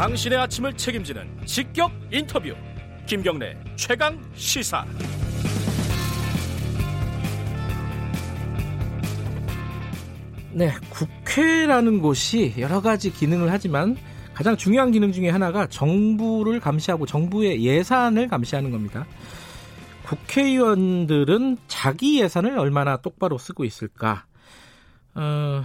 당신의 아침을 책임지는 직격 인터뷰 김경래 최강 시사 네, 국회라는 곳이 여러 가지 기능을 하지만 가장 중요한 기능 중에 하나가 정부를 감시하고 정부의 예산을 감시하는 겁니다. 국회의원들은 자기 예산을 얼마나 똑바로 쓰고 있을까? 어,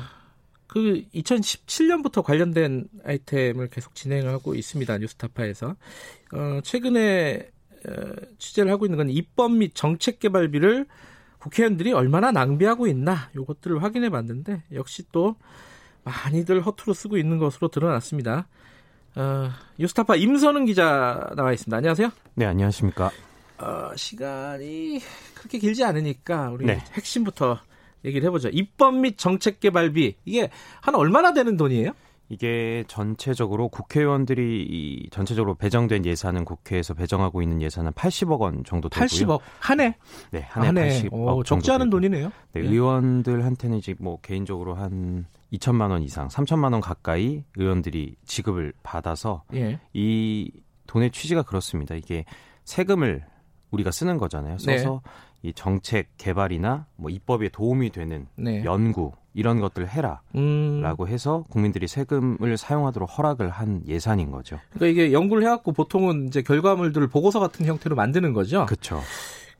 그 2017년부터 관련된 아이템을 계속 진행하고 있습니다. 뉴스타파에서. 어, 최근에 어, 취재를 하고 있는 건 입법 및 정책 개발비를 국회의원들이 얼마나 낭비하고 있나 이것들을 확인해 봤는데 역시 또 많이들 허투루 쓰고 있는 것으로 드러났습니다. 어, 뉴스타파 임선은 기자 나와 있습니다. 안녕하세요. 네, 안녕하십니까. 어, 시간이 그렇게 길지 않으니까 우리 네. 핵심부터 얘기를 해보죠. 입법 및 정책 개발비 이게 한 얼마나 되는 돈이에요? 이게 전체적으로 국회의원들이 이 전체적으로 배정된 예산은 국회에서 배정하고 있는 예산은 80억 원 정도 되고요. 80억 한 해? 네, 한해 80억 오, 정도 적지 않은 되고. 돈이네요. 네, 예. 의원들한테는 이제 뭐 개인적으로 한 2천만 원 이상, 3천만 원 가까이 의원들이 지급을 받아서 예. 이 돈의 취지가 그렇습니다. 이게 세금을 우리가 쓰는 거잖아요. 네. 써서 이 정책 개발이나 뭐 입법에 도움이 되는 네. 연구 이런 것들을 해라. 음, 라고 해서 국민들이 세금을 사용하도록 허락을 한 예산인 거죠. 그러니까 이게 연구를 해갖고 보통은 이제 결과물들을 보고서 같은 형태로 만드는 거죠. 그렇죠.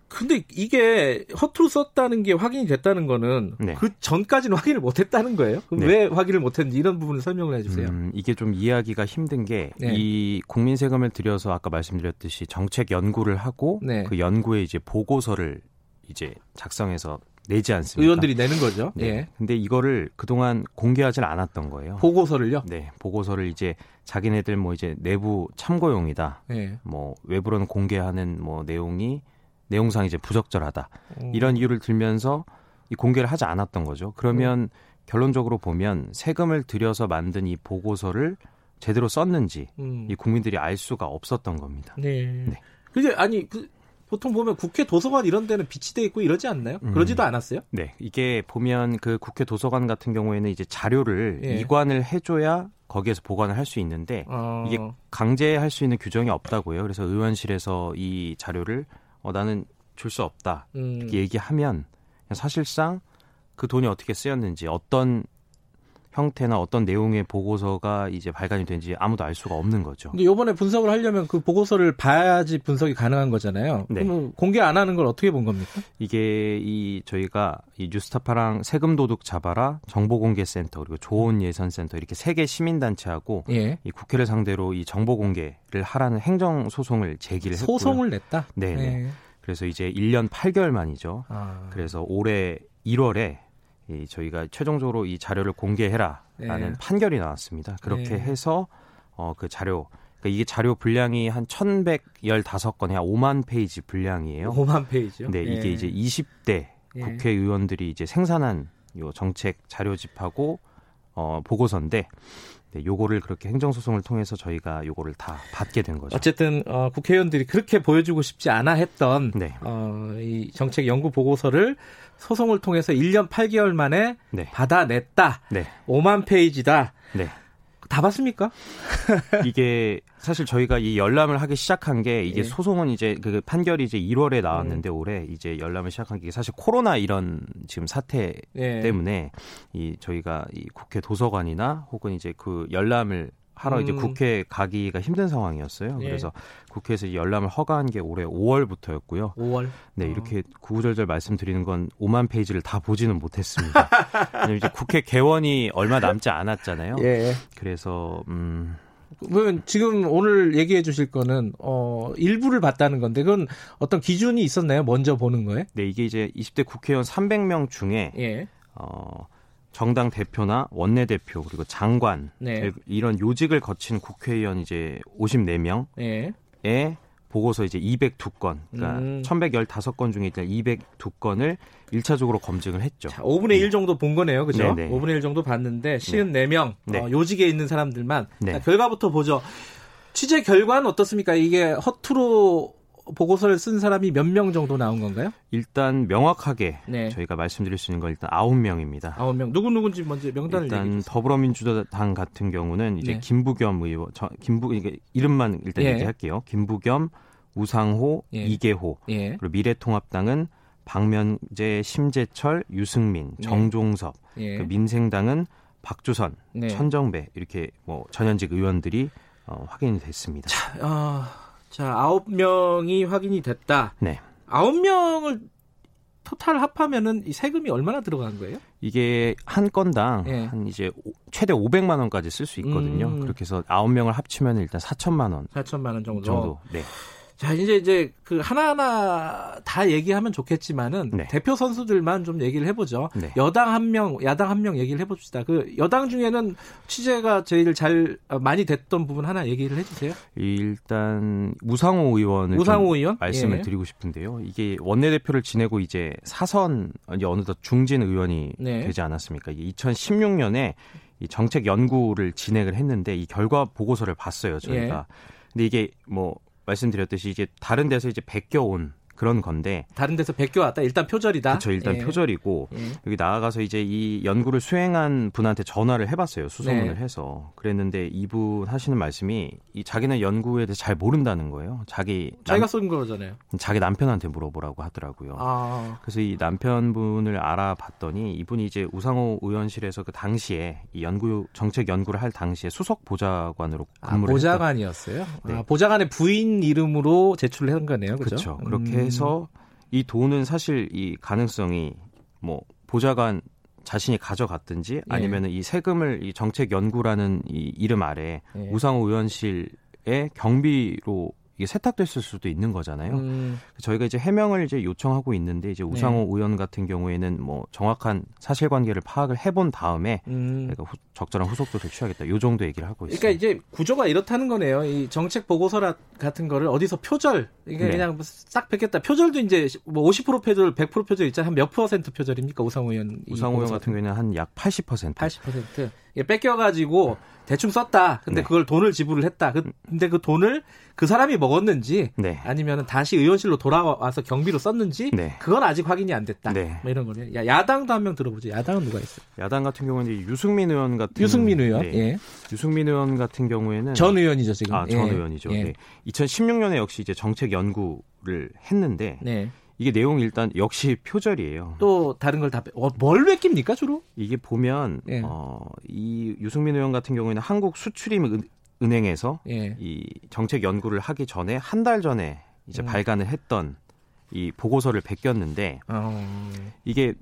근데 이게 허투루 썼다는 게 확인이 됐다는 거는 네. 그 전까지는 확인을 못했다는 거예요. 네. 왜 확인을 못했는지 이런 부분을 설명을 해주세요. 음, 이게 좀 이해하기가 힘든 게이 네. 국민 세금을 들여서 아까 말씀드렸듯이 정책 연구를 하고 네. 그 연구에 이제 보고서를 이제 작성해서 내지 않습니까? 의원들이 내는 거죠. 네. 예. 근데 이거를 그동안 공개하지 않았던 거예요. 보고서를요. 네, 보고서를 이제 자기네들 뭐 이제 내부 참고용이다. 예. 뭐 외부로는 공개하는 뭐 내용이 내용상 이제 부적절하다. 음. 이런 이유를 들면서 이 공개를 하지 않았던 거죠. 그러면 결론적으로 보면 세금을 들여서 만든 이 보고서를 제대로 썼는지 음. 이 국민들이 알 수가 없었던 겁니다. 네. 네. 그게 아니 그 보통 보면 국회 도서관 이런 데는 비치돼 있고 이러지 않나요? 음. 그러지도 않았어요? 네, 이게 보면 그 국회 도서관 같은 경우에는 이제 자료를 예. 이관을 해줘야 거기에서 보관을 할 수 있는데 어. 이게 강제할 수 있는 규정이 없다고요. 그래서 의원실에서 이 자료를 어, 나는 줄 수 없다 음. 이렇게 얘기하면 사실상 그 돈이 어떻게 쓰였는지 어떤 형태나 어떤 내용의 보고서가 이제 발간이 된지 아무도 알 수가 없는 거죠. 근데 요번에 분석을 하려면 그 보고서를 봐야지 분석이 가능한 거잖아요. 네. 그러면 공개 안 하는 걸 어떻게 본 겁니까? 이게 이 저희가 이 뉴스타파랑 세금 도둑 잡아라 정보공개센터 그리고 좋은 예산센터 이렇게 세 개 시민단체하고 예. 이 국회를 상대로 이 정보 공개를 하라는 행정 소송을 제기를 했고요. 소송을 냈다. 네, 네. 예. 그래서 이제 1년 8개월 만이죠. 아. 그래서 올해 1월에 이 저희가 최종적으로 이 자료를 공개해라라는 네. 판결이 나왔습니다. 그렇게 네. 해서 어 그 자료 그러니까 이게 자료 분량이 한 1,115건이 한 5만 페이지 분량이에요. 5만 페이지요. 네, 이게 예. 이제 20대 예. 국회의원들이 이제 생산한 요 정책 자료집하고 어 보고서인데 네, 요거를 그렇게 행정소송을 통해서 저희가 요거를 다 받게 된 거죠. 어쨌든 어, 국회의원들이 그렇게 보여주고 싶지 않아 했던 네. 어, 이 정책 연구 보고서를 소송을 통해서 1년 8개월 만에 네. 받아냈다. 네. 5만 페이지다. 네. 다 봤습니까? 이게 사실 저희가 이 열람을 하기 시작한 게 이게 예. 소송은 이제 그 판결이 이제 1월에 음. 나왔는데 올해 이제 열람을 시작한 게 사실 코로나 이런 지금 사태 예. 때문에 이 저희가 이 국회 도서관이나 혹은 이제 그 열람을 하러 이제 음. 국회 가기가 힘든 상황이었어요. 예. 그래서 국회에서 이 열람을 허가한 게 올해 5월부터였고요. 5월. 네, 어. 이렇게 구구절절 말씀드리는 건 5만 페이지를 다 보지는 못했습니다. 이제 국회 개원이 얼마 남지 않았잖아요. 예. 그래서 음 그러면 지금 오늘 얘기해 주실 거는 어 일부를 봤다는 건데 그건 어떤 기준이 있었나요? 먼저 보는 거에? 네, 이게 이제 20대 국회의원 300명 중에 예. 어 정당 대표나 원내 대표 그리고 장관 네. 이런 요직을 거친 국회의원 이제 54명의 예. 보고서 이제 202건, 그러니까 음. 1115건 중에 일단 202건을 1차적으로 검증을 했죠. 자, 5분의 1 정도 본 거네요. 그죠? 네네. 5분의 1 정도 봤는데 54명 네. 어, 요직에 있는 사람들만 네. 자, 결과부터 보죠. 취재 결과는 어떻습니까? 이게 허투루 보고서를 쓴 사람이 몇 명 정도 나온 건가요? 일단 명확하게 네. 저희가 말씀드릴 수 있는 건 일단 아홉 명입니다. 아홉 명. 누구 누군지 먼저 명단을 일단. 더불어민주당 같은 경우는 이제 네. 김부겸 의원, 저, 김부 이게 이름만 일단 예. 얘기할게요. 김부겸, 우상호, 예. 이계호, 예. 그리고 미래통합당은 박면재, 심재철, 유승민, 네. 정종섭, 예. 그 민생당은 박주선, 네. 천정배 이렇게 뭐 전현직 의원들이 어, 확인이 됐습니다. 어, 자, 아홉 명이 확인이 됐다. 네. 아홉 명을 토탈 합하면은 이 세금이 얼마나 들어간 거예요? 이게 한 건당 예. 한 이제 오- 최대 500만 원까지 쓸 수 있거든요. 음. 그렇게 해서 아홉 명을 합치면 일단 4천만 원 4천만 원 정도. 정도. 네. 자, 이제 이제 그 하나하나 다 얘기하면 좋겠지만은 네. 대표 선수들만 좀 얘기를 해보죠. 네. 여당 한 명, 야당 한 명 얘기를 해봅시다. 그 여당 중에는 취재가 제일 잘 어, 많이 됐던 부분 하나 얘기를 해주세요. 일단 우상호 의원을 우상호 좀 의원? 말씀을 예. 드리고 싶은데요. 이게 원내대표를 지내고 이제 사선 이제 어느덧 중진 의원이 네. 되지 않았습니까? 이게 2016년에 이 정책 연구를 진행을 했는데 이 결과 보고서를 봤어요 저희가. 예. 근데 이게 뭐 말씀드렸듯이 이제 다른 데서 이제 베껴온 그런 건데 다른 데서 베껴왔다. 일단 표절이다. 그렇죠 일단 예. 표절이고 예. 여기 나아가서 이제 이 연구를 수행한 분한테 전화를 해봤어요 수소문을 네. 해서 그랬는데 이분 하시는 말씀이 이 자기는 연구에 대해서 잘 모른다는 거예요 자기 자기가 남, 쏜 거잖아요. 자기 남편한테 물어보라고 하더라고요 아, 그래서 이 남편분을 알아봤더니 이분이 이제 우상호 의원실에서 그 당시에 이 연구 정책 연구를 할 당시에 수석 보좌관으로 아, 근무를 했던 보좌관이었어요. 네. 아, 보좌관의 부인 이름으로 제출을 한 거네요. 그렇죠. 그렇죠. 그렇게 해서 이 돈은 사실 이 가능성이 뭐 보좌관 자신이 가져갔든지 아니면은 이 세금을 이 정책 연구라는 이 이름 아래 예. 우상호 의원실의 경비로 이게 세탁됐을 수도 있는 거잖아요. 음, 저희가 이제 해명을 이제 요청하고 있는데 이제 우상호 의원 같은 경우에는 뭐 정확한 사실관계를 파악을 해본 다음에 음. 내가 후- 적절한 후속도를 취하겠다. 요 정도 얘기를 하고 있습니다. 그러니까 이제 구조가 이렇다는 거네요. 이 정책 보고서 같은 거를 어디서 표절, 이게 네. 그냥 싹 뺏겠다. 표절도 이제 뭐 50% 표절, 100% 표절 있잖아요. 한 몇 퍼센트 표절입니까? 우상호 의원. 이 우상호 의원 같은 경우에는 한 약 80%. 80%. 이게 뺏겨가지고 대충 썼다. 근데 네. 그걸 돈을 지불을 했다. 그- 근데 그 돈을 그 사람이 먹었는지 네. 아니면 다시 의원실로 돌아와서 경비로 썼는지 네. 그건 아직 확인이 안 됐다. 네. 뭐 이런 거네요. 야, 야당도 한 명 들어보죠. 야당은 누가 있어요? 야당 같은 경우는 유승민 의원 같은 유승민 의원. 네. 예. 유승민 의원 같은 경우에는 전 의원이죠 지금. 아, 전 예. 의원이죠. 예. 네. 2016년에 역시 이제 정책 연구를 했는데 네. 이게 내용이 일단 역시 표절이에요. 또 다른 걸다 어, 뭘 베낍니까 주로? 이게 보면 예. 어, 이 유승민 의원 같은 경우에는 한국 수출입 은- 은행에서 예. 이 정책 연구를 하기 전에 한 달 전에 이제 음. 발간을 했던 이 보고서를 베꼈는데 어, 이게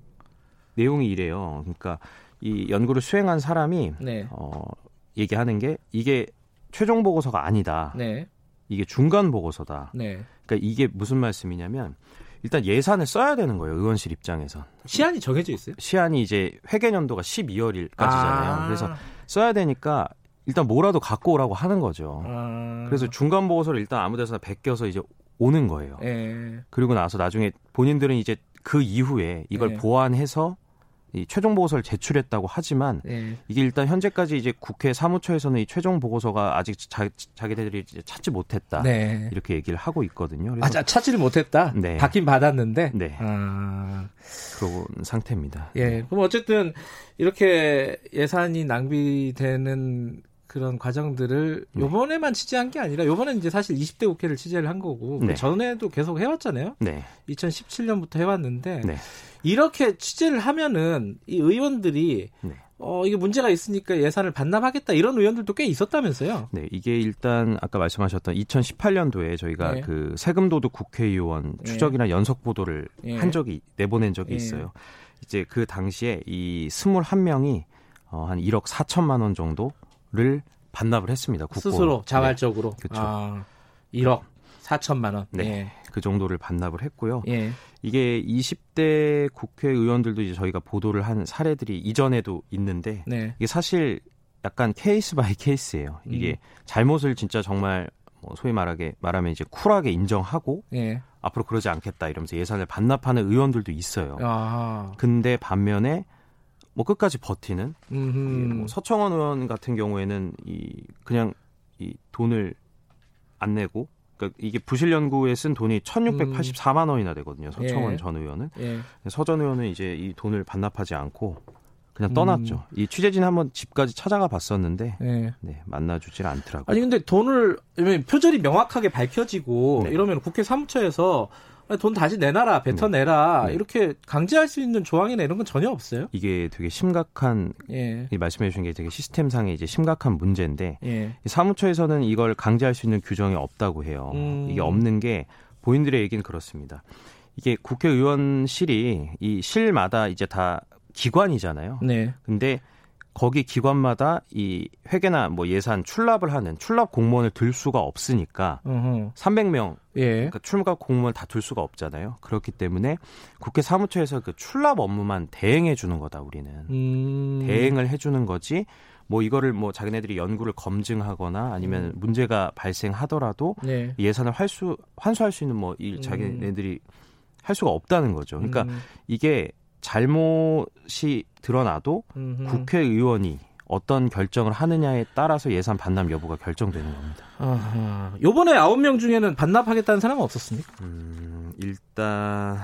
내용이 이래요. 그러니까 이 연구를 수행한 사람이 네. 어, 얘기하는 게 이게 최종 보고서가 아니다. 네. 이게 중간 보고서다. 네. 그러니까 이게 무슨 말씀이냐면 일단 예산을 써야 되는 거예요. 의원실 입장에서. 시한이 정해져 있어요? 시한이 이제 회계년도가 12월일까지잖아요. 아. 그래서 써야 되니까 일단 뭐라도 갖고 오라고 하는 거죠. 아. 그래서 중간 보고서를 일단 아무 데서나 베껴서 이제 오는 거예요. 예. 그리고 나서 나중에 본인들은 이제 그 이후에 이걸 네. 보완해서 이 최종 보고서를 제출했다고 하지만 예. 이게 일단 현재까지 이제 국회 사무처에서는 이 최종 보고서가 아직 자, 자기들이 이제 찾지 못했다. 네. 이렇게 얘기를 하고 있거든요. 아, 자, 찾지를 못했다. 네. 받긴 받았는데. 네. 아, 그런 상태입니다. 예. 그럼 어쨌든 이렇게 예산이 낭비되는 그런 과정들을 네. 요번에만 취재한 게 아니라 요번엔 이제 사실 20대 국회를 취재를 한 거고 그 네. 전에도 계속 해왔잖아요. 네. 2017년부터 해왔는데 네. 이렇게 취재를 하면은 이 의원들이 네. 어 이게 문제가 있으니까 예산을 반납하겠다 이런 의원들도 꽤 있었다면서요. 네, 이게 일단 아까 말씀하셨던 2018년도에 저희가 네. 그 세금 도둑 국회의원 네. 추적이나 연석 보도를 예. 한 적이 내보낸 적이 예. 있어요. 이제 그 당시에 이 21명이 어, 한 1억 4천만 원 정도 를 반납을 했습니다. 국고. 스스로 네, 자발적으로. 그쵸. 아, 1억 4천만 원. 네. 그 정도를 반납을 했고요. 예. 예. 이게 20대 국회의원들도 이제 저희가 보도를 한 사례들이 이전에도 있는데 네. 이게 사실 약간 case by case예요. 이게 음. 잘못을 진짜 정말 뭐 소위 말하게 말하면 이제 쿨하게 인정하고 예. 앞으로 그러지 않겠다 이러면서 예산을 반납하는 의원들도 있어요. 아. 근데 반면에 뭐 끝까지 버티는 이 음. 뭐 서청원 의원 같은 경우에는 이 그냥 이 돈을 안 내고 그러니까 이게 부실 연구에 쓴 돈이 1,684만 원이나 되거든요. 서청원 예. 전 의원은. 예. 서전 의원은 이제 이 돈을 반납하지 않고 그냥 떠났죠. 이 취재진 한번 집까지 찾아가 봤었는데 예. 네, 만나주질 않더라고요. 아니 근데 돈을 표절이 명확하게 밝혀지고 네. 이러면 국회 사무처에서 돈 다시 내놔라, 뱉어내라 네. 이렇게 강제할 수 있는 조항이나 이런 건 전혀 없어요. 이게 되게 심각한 예. 이 말씀해 주신 게 되게 시스템상의 이제 심각한 문제인데 예. 이 사무처에서는 이걸 강제할 수 있는 규정이 없다고 해요. 음. 이게 없는 게 본인들의 얘기는 그렇습니다. 이게 국회의원실이 이 실마다 이제 다 기관이잖아요. 네. 근데 거기 기관마다 이 회계나 뭐 예산 출납을 하는 출납 공무원을 들 수가 없으니까 어허. 300명 예. 그러니까 출납 공무원 다둘 수가 없잖아요. 그렇기 때문에 국회 사무처에서 그 출납 업무만 대행해 주는 거다 우리는. 음. 대행을 해주는 거지 뭐 이거를 뭐 자기네들이 연구를 검증하거나 아니면 문제가 발생하더라도 네. 예산을 활수 환수할 수 있는 뭐 일 자기네들이 할 수가 없다는 거죠. 그러니까 음. 이게 잘못이 드러나도 음흠. 국회의원이 어떤 결정을 하느냐에 따라서 예산 반납 여부가 결정되는 겁니다. 아하. 요번에 아홉 명 중에는 반납하겠다는 사람은 없었습니까? 음, 일단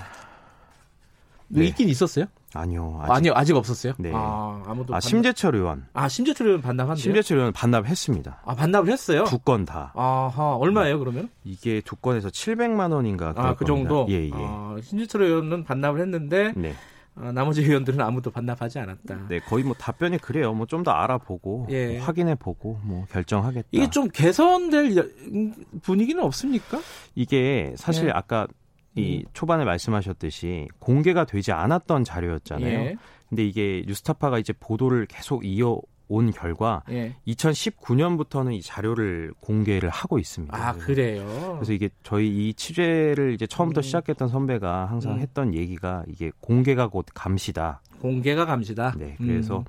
뭐 네. 있긴 있었어요? 아니요. 아직, 아니요, 아직 없었어요. 네. 아, 아무도 아, 심재철 의원. 아, 심재철 의원 반납한대요. 심재철 의원 반납했습니다. 아, 반납을 했어요. 두 건 다. 아하, 얼마예요, 그러면? 이게 두 건에서 700만 원인가 아, 그 겁니다. 정도? 예, 예. 아, 심재철 의원은 반납을 했는데, 네. 아, 나머지 의원들은 아무도 반납하지 않았다. 네, 거의 뭐 답변이 그래요. 뭐 좀 더 알아보고 예. 뭐 확인해 보고 뭐 결정하겠다. 이게 좀 개선될 여- 음, 분위기는 없습니까? 이게 사실 예. 아까 이 음. 초반에 말씀하셨듯이 공개가 되지 않았던 자료였잖아요. 예. 근데 이게 뉴스타파가 이제 보도를 계속 이어 온 결과 예. 2019년부터는 이 자료를 공개를 하고 있습니다. 아, 그래요? 그래서 이게 저희 이 취재를 이제 처음부터 음. 시작했던 선배가 항상 음. 했던 얘기가 이게 공개가 곧 감시다. 공개가 감시다. 네, 그래서 음.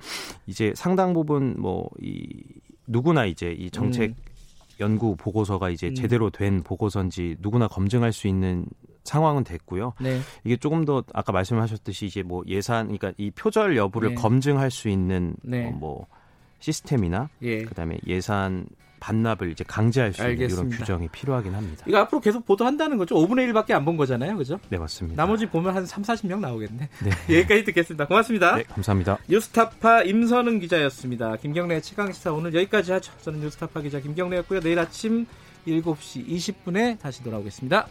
이제 상당 부분 뭐 이 누구나 이제 이 정책 음. 연구 보고서가 이제 음. 제대로 된 보고서인지 누구나 검증할 수 있는 상황은 됐고요. 네. 이게 조금 더 아까 말씀하셨듯이 이제 뭐 예산, 그러니까 이 표절 여부를 네. 검증할 수 있는 네. 어, 뭐 시스템이나 예. 그다음에 예산 반납을 이제 강제할 수 있는 이런 알겠습니다. 규정이 필요하긴 합니다. 이거 앞으로 계속 보도한다는 거죠? 5분의 1밖에 안 본 거잖아요. 그죠? 네 맞습니다. 나머지 보면 한 3, 40명 나오겠네. 네. 여기까지 듣겠습니다. 고맙습니다. 네, 감사합니다. 뉴스타파 임선은 기자였습니다. 김경래 최강시사 오늘 여기까지 하죠. 저는 뉴스타파 기자 김경래였고요. 내일 아침 7시 20분에 다시 돌아오겠습니다.